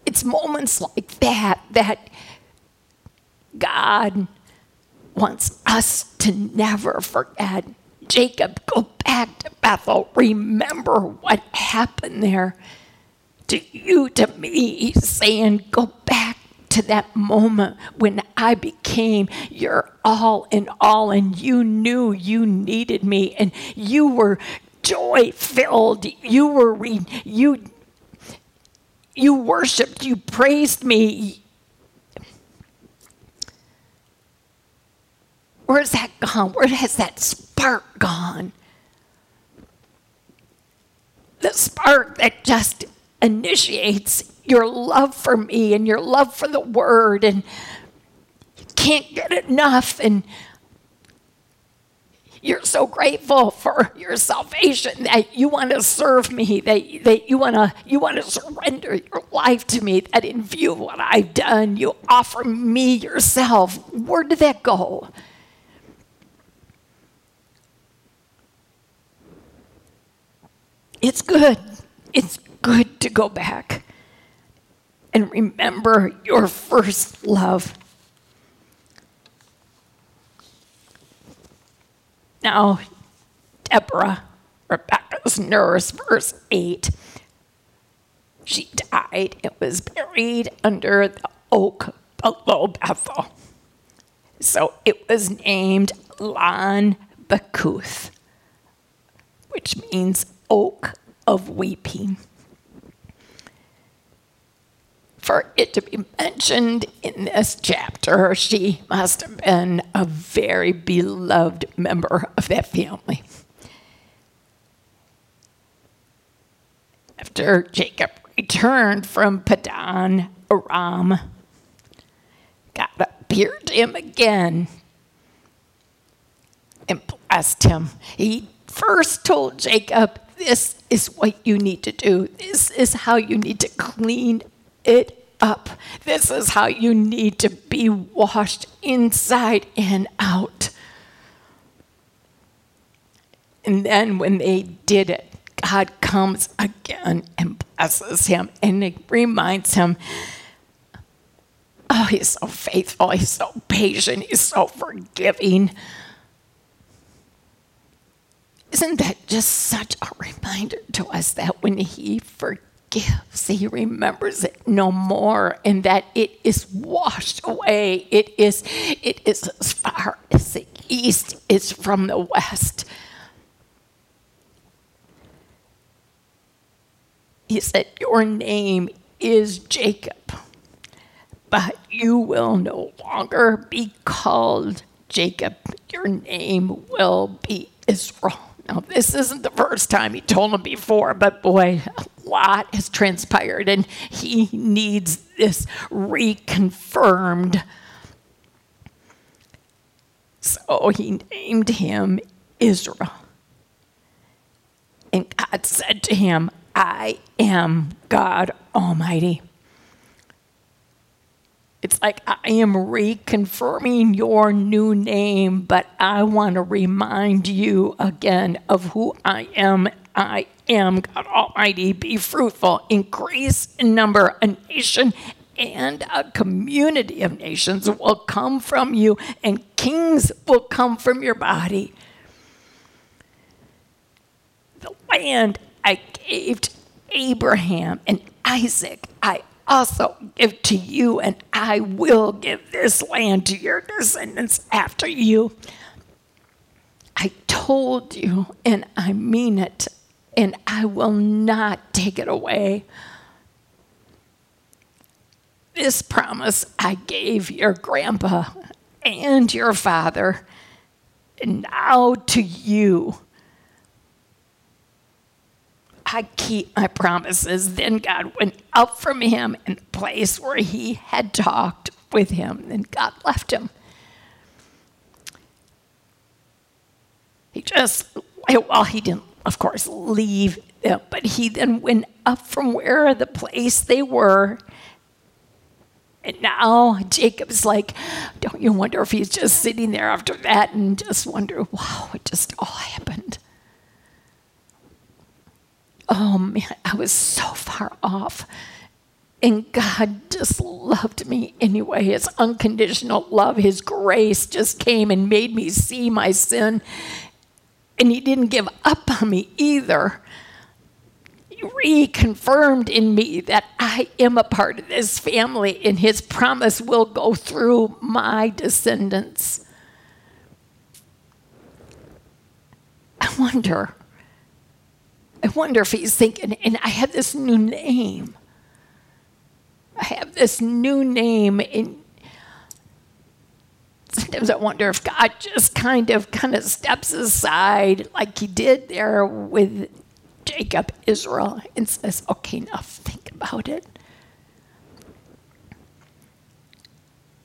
It's moments like that that God wants us to never forget Jacob, go back to Bethel. remember what happened there to you, to me, He's saying, Go back to that moment when I became your all in all, and you knew you needed me, and you were joy filled. You were re- you you worshiped, you praised me. Where's that gone? Where has that spark gone? The spark that just initiates your love for me and your love for the word, and you can't get enough. And you're so grateful for your salvation that you want to serve me, that, that you want to you want to surrender your life to me, that in view of what I've done, you offer me yourself. Where did that go? It's good. It's good to go back and remember your first love. Now, Deborah, Rebecca's nurse, verse 8, she died and was buried under the oak below Bethel. So it was named Allon Bakuth, which means oak of weeping. For it to be mentioned in this chapter, she must have been a very beloved member of that family. After Jacob returned from Paddan Aram, God appeared to him again and blessed him. He first told Jacob, This is what you need to do. This is how you need to clean it up. This is how you need to be washed inside and out. And then when they did it, God comes again and blesses him and it reminds him oh, he's so faithful, he's so patient, he's so forgiving. Isn't that just such a reminder to us that when he forgives, he remembers it no more and that it is washed away. It is, it is as far as the east is from the west. He said, Your name is Jacob, but you will no longer be called Jacob. Your name will be Israel. Now, this isn't the first time he told him before, but boy, a lot has transpired, and he needs this reconfirmed. So he named him Israel. And God said to him, I am God Almighty. It's like I am reconfirming your new name, but I want to remind you again of who I am. I am God Almighty. Be fruitful, increase in number. A nation and a community of nations will come from you, and kings will come from your body. The land I gave to Abraham and Isaac, I also give to you, and I will give this land to your descendants after you. I told you, and I mean it, and I will not take it away. This promise I gave your grandpa and your father, and now to you. I keep my promises. Then God went up from him in the place where he had talked with him, and God left him. He just, well, he didn't, of course, leave them, but he then went up from where the place they were. And now Jacob's like, don't you wonder if he's just sitting there after that and just wonder, wow, it just all happened oh man, I was so far off. And God just loved me anyway. His unconditional love, His grace just came and made me see my sin. And He didn't give up on me either. He reconfirmed in me that I am a part of this family and his promise will go through my descendants. I wonder, I wonder if he's thinking, and I have this new name. I have this new name and sometimes I wonder if God just kind of kind of steps aside like he did there with Jacob, Israel, and says, okay, now think about it.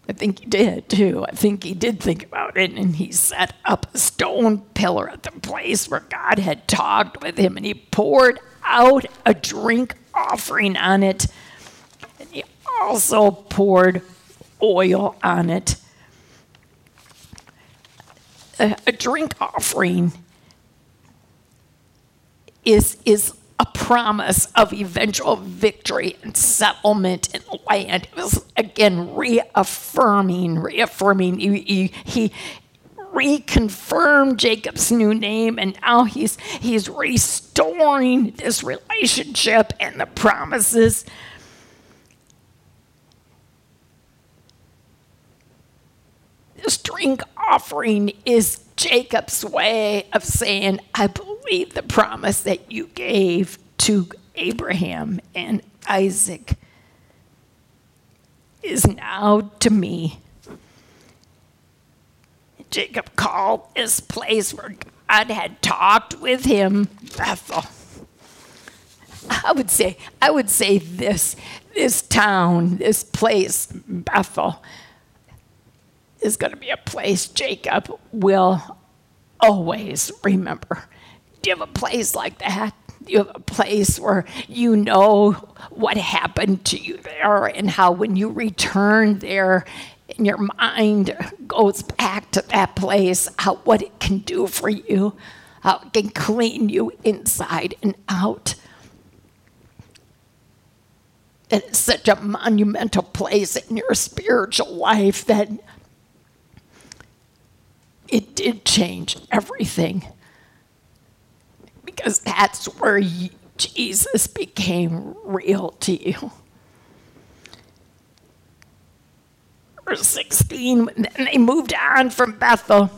I think he did too. I think he did think about it, and he set up a stone pillar at the place where God had talked with him, and he poured out a drink offering on it, and he also poured oil on it. A, a drink offering is, is promise of eventual victory and settlement in the land. It was again reaffirming, reaffirming. He, he, he, reconfirmed Jacob's new name, and now he's he's restoring this relationship and the promises. This drink offering is Jacob's way of saying, I believe the promise that you gave to Abraham and Isaac is now to me. Jacob called this place where God had talked with him Bethel. I would say, I would say this, this town, this place, Bethel, is going to be a place Jacob will always remember. Do you have a place like that? Do you have a place where you know what happened to you there and how when you return there, and your mind goes back to that place, how what it can do for you, how it can clean you inside and out. It's such a monumental place in your spiritual life that it did change everything because that's where Jesus became real to you. Verse 16, then they moved on from Bethel.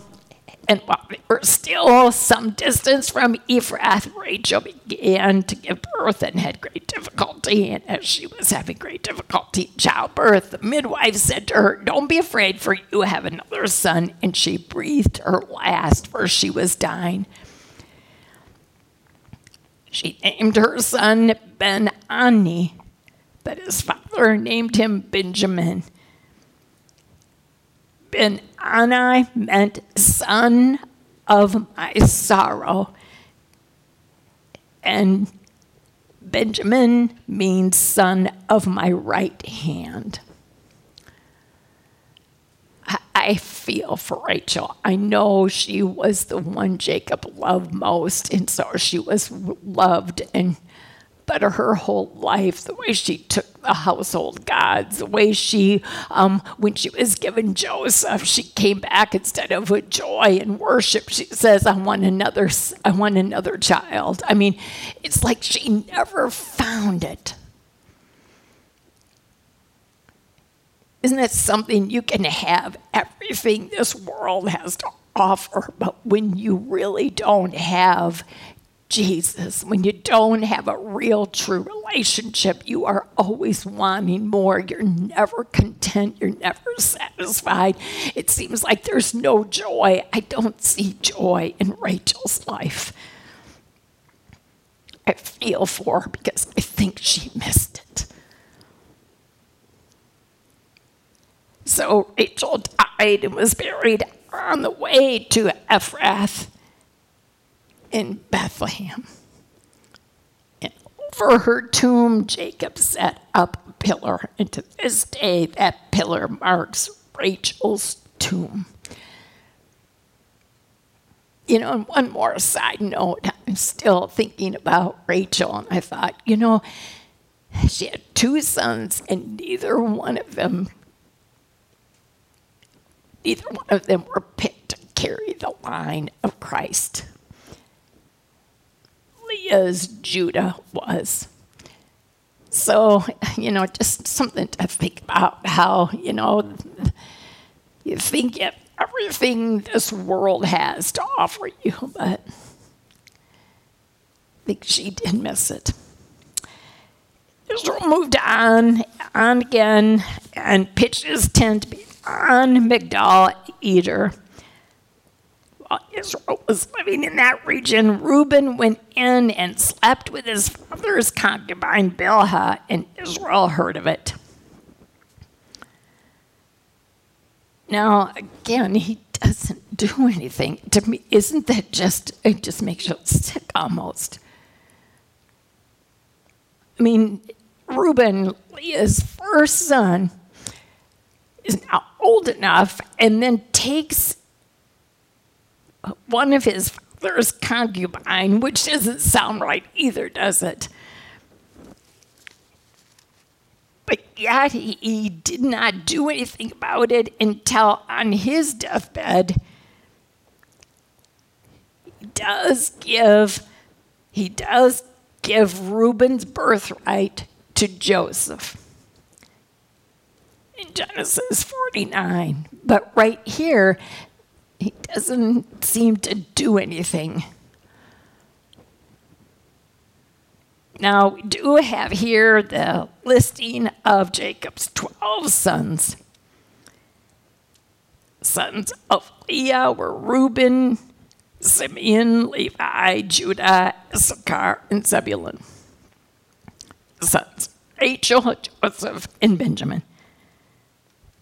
And while they were still some distance from Ephrath, Rachel began to give birth and had great difficulty. And as she was having great difficulty in childbirth, the midwife said to her, Don't be afraid, for you have another son. And she breathed her last, for she was dying. She named her son Ben Ani, but his father named him Benjamin. Ben Ani meant son of my sorrow. And Benjamin means son of my right hand. I feel for Rachel. I know she was the one Jacob loved most, and so she was loved and but her whole life, the way she took the household gods, the way she, um, when she was given Joseph, she came back instead of with joy and worship. She says, "I want another, I want another child." I mean, it's like she never found it. Isn't it something you can have everything this world has to offer, but when you really don't have Jesus, when you don't have a real, true relationship, you are always wanting more. You're never content. You're never satisfied. It seems like there's no joy. I don't see joy in Rachel's life. I feel for her because I think she missed it. So Rachel died and was buried on the way to Ephrath in Bethlehem. And over her tomb, Jacob set up a pillar, and to this day, that pillar marks Rachel's tomb. You know, and one more side note, I'm still thinking about Rachel, and I thought, you know, she had two sons, and neither one of them, neither one of them were picked to carry the line of Christ as Judah was. So, you know, just something to think about how, you know, you think of everything this world has to offer you, but I think she did miss it. Israel moved on, on again, and pitched his tent on Migdal Eder. While Israel was living in that region, Reuben went in and slept with his father's concubine Bilhah, and Israel heard of it. Now, again, he doesn't do anything. To me, isn't that just, it just makes you sick almost. I mean, Reuben, Leah's first son, is now old enough and then takes one of his father's concubine, which doesn't sound right either, does it? But yet he, did not do anything about it until on his deathbed, he does give, he does give Reuben's birthright to Joseph in Genesis 49. But right here, he doesn't seem to do anything. Now, we do have here the listing of Jacob's 12 sons. Sons of Leah were Reuben, Simeon, Levi, Judah, Issachar, and Zebulun sons of Rachel, Joseph, and Benjamin.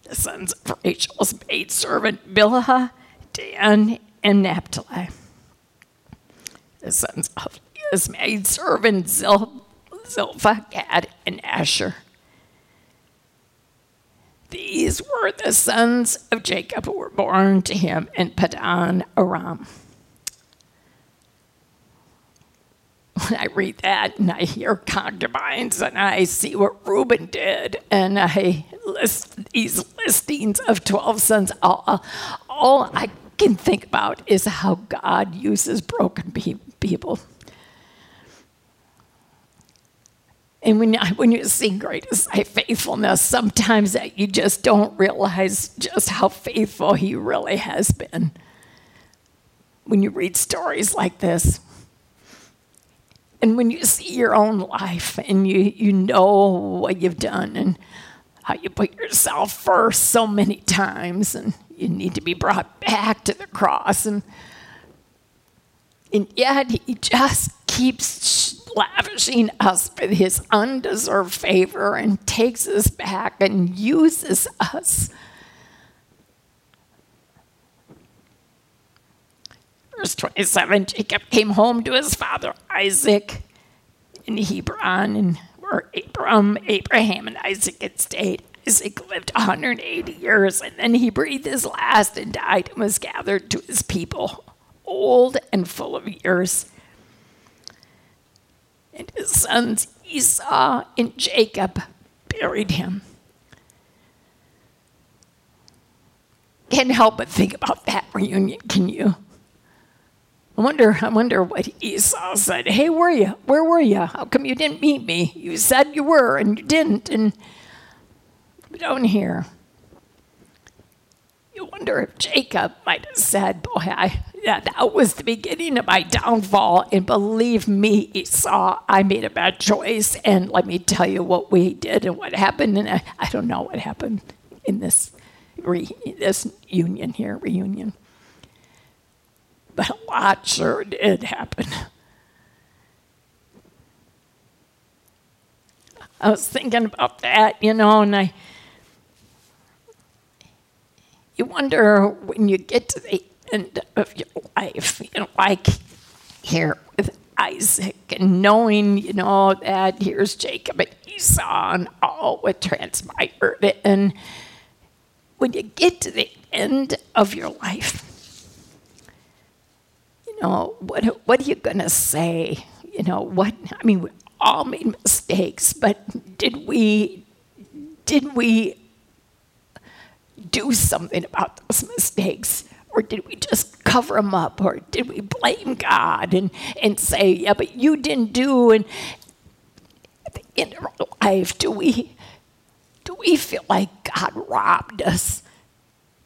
The sons of Rachel's maidservant Bilhah, Dan, and Naphtali. The sons of Leah's maidservant Zil- Zilpah, Gad, and Asher. These were the sons of Jacob who were born to him in Paddan Aram. when I read that and I hear concubines and I see what Reuben did and I list these listings of 12 sons, all, all I can think about is how God uses broken people. And when, when you sing Great is Thy Faithfulness, sometimes that you just don't realize just how faithful He really has been. When you read stories like this, and when you see your own life and you, you know what you've done and how you put yourself first so many times and you need to be brought back to the cross and and yet he just keeps lavishing us with his undeserved favor and takes us back and uses us Verse 27 Jacob came home to his father Isaac in Hebron, and where Abram, Abraham, and Isaac had stayed. Isaac lived 180 years, and then he breathed his last and died and was gathered to his people, old and full of years. And his sons Esau and Jacob buried him. Can't help but think about that reunion, can you? I wonder, I wonder what Esau said. Hey, where you? Where were you? How come you didn't meet me? You said you were and you didn't, and we don't hear. You wonder if Jacob might have said, Boy, I, yeah, that was the beginning of my downfall. And believe me, Esau, I made a bad choice. And let me tell you what we did and what happened. And I, I don't know what happened in this, re, this union here, reunion but a lot sure did happen. I was thinking about that, you know, and I. You wonder when you get to the end of your life, you know, like here with Isaac and knowing, you know, that here's Jacob and Esau and all what transpired. And when you get to the end of your life, you know, what, what are you going to say? You know, what, I mean, we all made mistakes, but did we, did we do something about those mistakes? Or did we just cover them up? Or did we blame God and, and say, yeah, but you didn't do? And at the end of our life, do we, do we feel like God robbed us?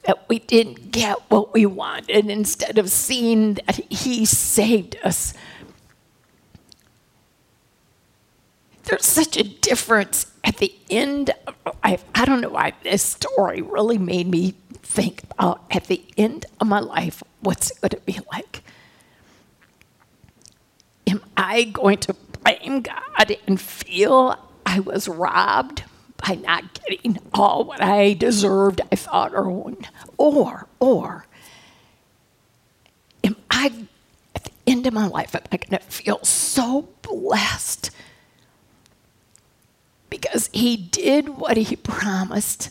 That we didn't get what we wanted instead of seeing that He saved us there's such a difference at the end. Of, I, I don't know why this story really made me think about at the end of my life, what's it going to be like? Am I going to blame God and feel I was robbed by not getting all what I deserved, I thought, or, or, or am I, at the end of my life, am I going to feel so blessed because he did what he promised.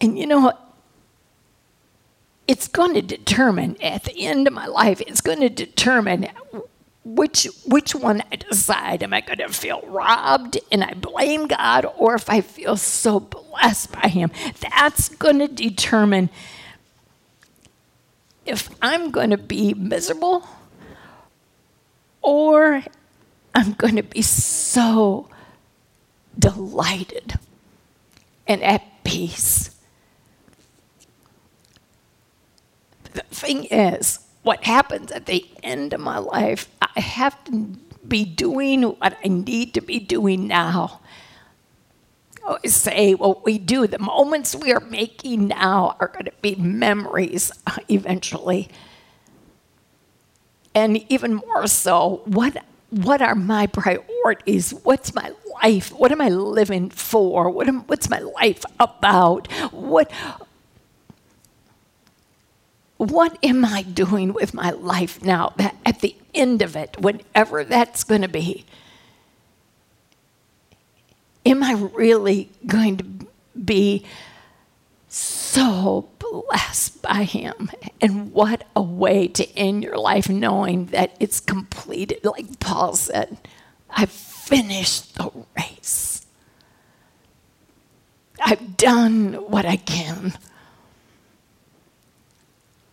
And you know what? It's going to determine at the end of my life, it's going to determine which which one I decide. Am I going to feel robbed and I blame God, or if I feel so blessed by Him? That's going to determine if I'm going to be miserable or I'm going to be so delighted and at peace. The thing is, what happens at the end of my life, I have to be doing what I need to be doing now. I always say what we do, the moments we are making now are going to be memories uh, eventually. And even more so, what what are my priorities? What's my life? What am I living for? What am, what's my life about? What, what am I doing with my life now that at the end of it, whenever that's going to be? Am I really going to be so blessed by Him. And what a way to end your life knowing that it's completed. Like Paul said, I've finished the race, I've done what I can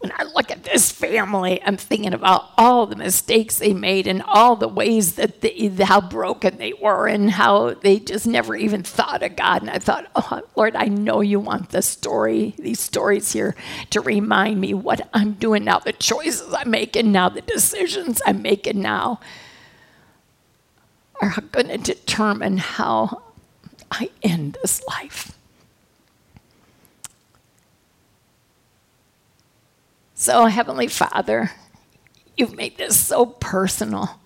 when I look at this family, I'm thinking about all the mistakes they made and all the ways that they, how broken they were and how they just never even thought of God. And I thought, oh, Lord, I know you want this story, these stories here to remind me what I'm doing now, the choices I'm making now, the decisions I'm making now are going to determine how I end this life. So, Heavenly Father, you've made this so personal.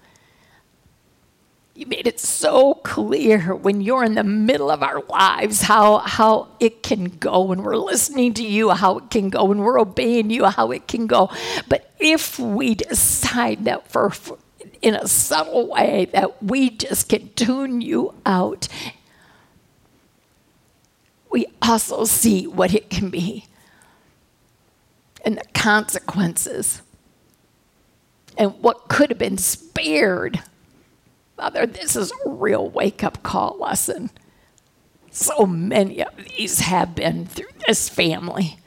You made it so clear when you're in the middle of our lives how, how it can go when we're listening to you, how it can go when we're obeying you, how it can go. But if we decide that for, for in a subtle way that we just can tune you out, we also see what it can be and the consequences and what could have been spared. Father, this is a real wake up call lesson. So many of these have been through this family.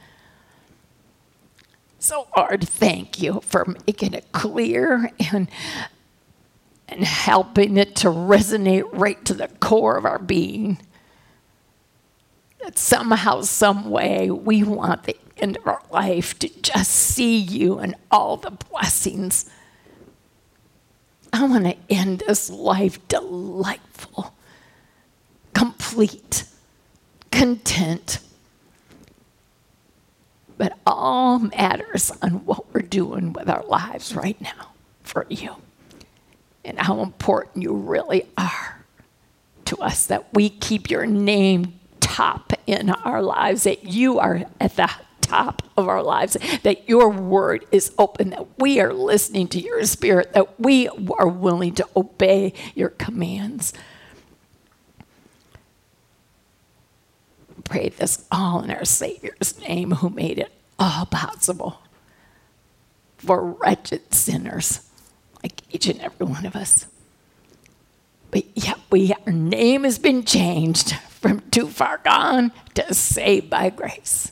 So, Lord, thank you for making it clear and, and helping it to resonate right to the core of our being. That somehow, some way, we want the end of our life to just see you and all the blessings. I want to end this life delightful, complete, content. But all matters on what we're doing with our lives right now for you and how important you really are to us that we keep your name top in our lives, that you are at the top of our lives, that your word is open, that we are listening to your spirit, that we are willing to obey your commands. Pray this all in our Savior's name who made it all possible for wretched sinners like each and every one of us. But yet we our name has been changed from too far gone to save by grace.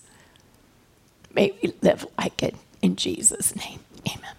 May we live like it in Jesus' name. Amen.